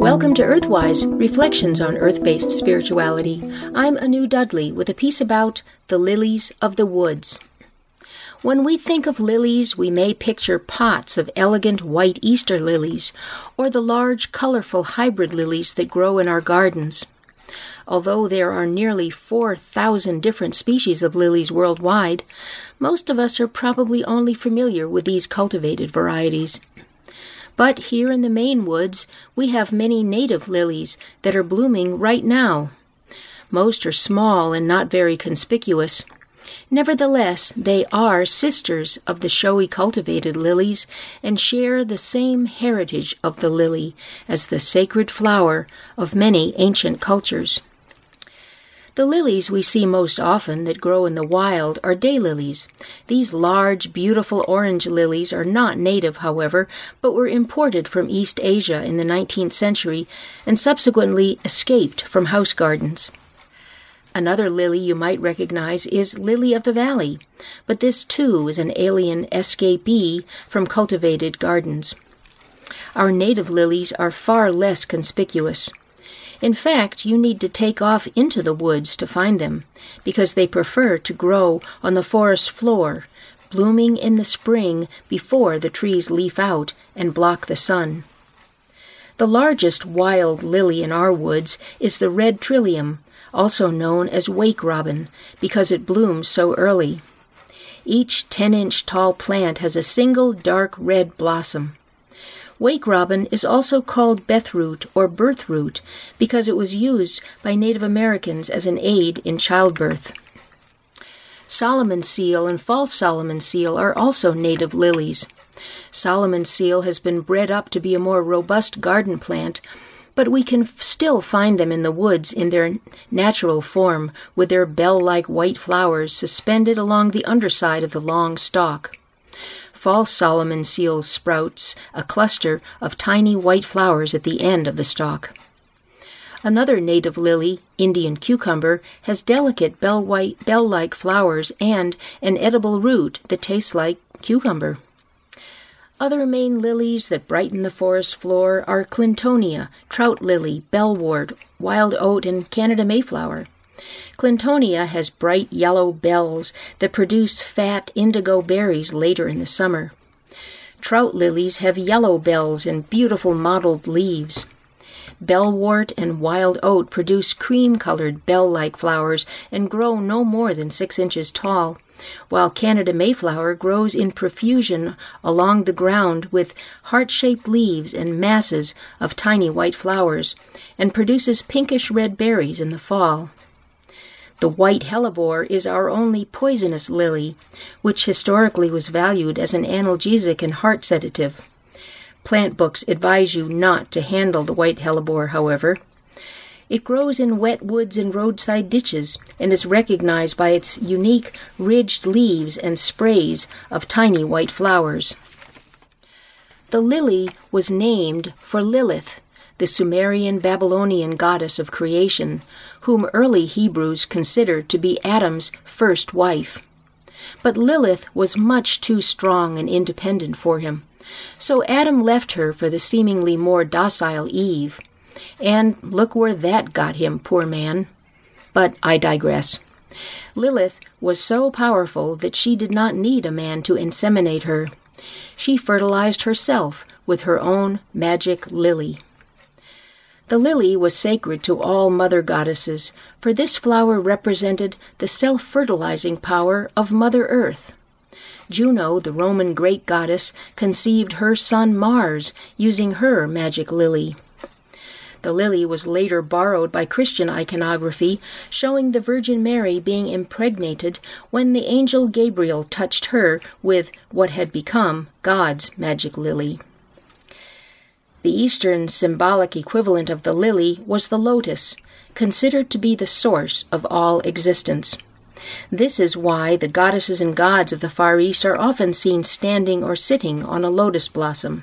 Welcome to Earthwise Reflections on Earth based Spirituality. I'm Anu Dudley with a piece about the lilies of the woods. When we think of lilies, we may picture pots of elegant white Easter lilies or the large, colorful hybrid lilies that grow in our gardens. Although there are nearly 4,000 different species of lilies worldwide, most of us are probably only familiar with these cultivated varieties. But here in the Maine woods, we have many native lilies that are blooming right now. Most are small and not very conspicuous. Nevertheless, they are sisters of the showy cultivated lilies and share the same heritage of the lily as the sacred flower of many ancient cultures. The lilies we see most often that grow in the wild are daylilies. These large, beautiful orange lilies are not native, however, but were imported from East Asia in the 19th century and subsequently escaped from house gardens. Another lily you might recognize is lily of the valley, but this too is an alien escapee from cultivated gardens. Our native lilies are far less conspicuous. In fact, you need to take off into the woods to find them, because they prefer to grow on the forest floor, blooming in the spring before the trees leaf out and block the sun. The largest wild lily in our woods is the red trillium, also known as wake robin, because it blooms so early. Each 10 inch tall plant has a single dark red blossom. Wake robin is also called bethroot or birthroot because it was used by Native Americans as an aid in childbirth. Solomon seal and false Solomon seal are also native lilies. Solomon seal has been bred up to be a more robust garden plant, but we can f- still find them in the woods in their natural form, with their bell like white flowers suspended along the underside of the long stalk. False Solomon seal sprouts a cluster of tiny white flowers at the end of the stalk. Another native lily, Indian cucumber, has delicate bell white bell-like flowers and an edible root that tastes like cucumber. Other Maine lilies that brighten the forest floor are clintonia, trout lily, bellwort, wild oat, and Canada mayflower. Clintonia has bright yellow bells that produce fat indigo berries later in the summer. Trout lilies have yellow bells and beautiful mottled leaves. Bellwort and wild oat produce cream colored bell like flowers and grow no more than six inches tall, while Canada mayflower grows in profusion along the ground with heart shaped leaves and masses of tiny white flowers, and produces pinkish red berries in the fall. The white hellebore is our only poisonous lily, which historically was valued as an analgesic and heart sedative. Plant books advise you not to handle the white hellebore, however. It grows in wet woods and roadside ditches and is recognized by its unique ridged leaves and sprays of tiny white flowers. The lily was named for Lilith, the Sumerian Babylonian goddess of creation, whom early Hebrews considered to be Adam's first wife. But Lilith was much too strong and independent for him, so Adam left her for the seemingly more docile Eve. And look where that got him, poor man. But I digress. Lilith was so powerful that she did not need a man to inseminate her. She fertilized herself with her own magic lily. The lily was sacred to all mother goddesses, for this flower represented the self fertilizing power of Mother Earth. Juno, the Roman great goddess, conceived her son Mars using her magic lily. The lily was later borrowed by Christian iconography, showing the Virgin Mary being impregnated when the angel Gabriel touched her with what had become God's magic lily. The Eastern symbolic equivalent of the lily was the lotus, considered to be the source of all existence. This is why the goddesses and gods of the Far East are often seen standing or sitting on a lotus blossom.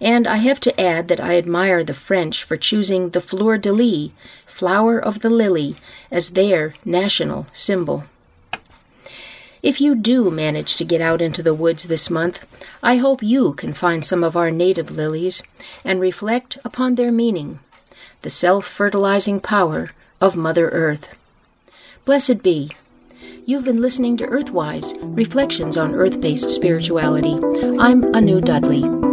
And I have to add that I admire the French for choosing the fleur de lis, flower of the lily, as their national symbol. If you do manage to get out into the woods this month, I hope you can find some of our native lilies and reflect upon their meaning, the self fertilizing power of Mother Earth. Blessed be. You've been listening to Earthwise Reflections on Earth Based Spirituality. I'm Anu Dudley.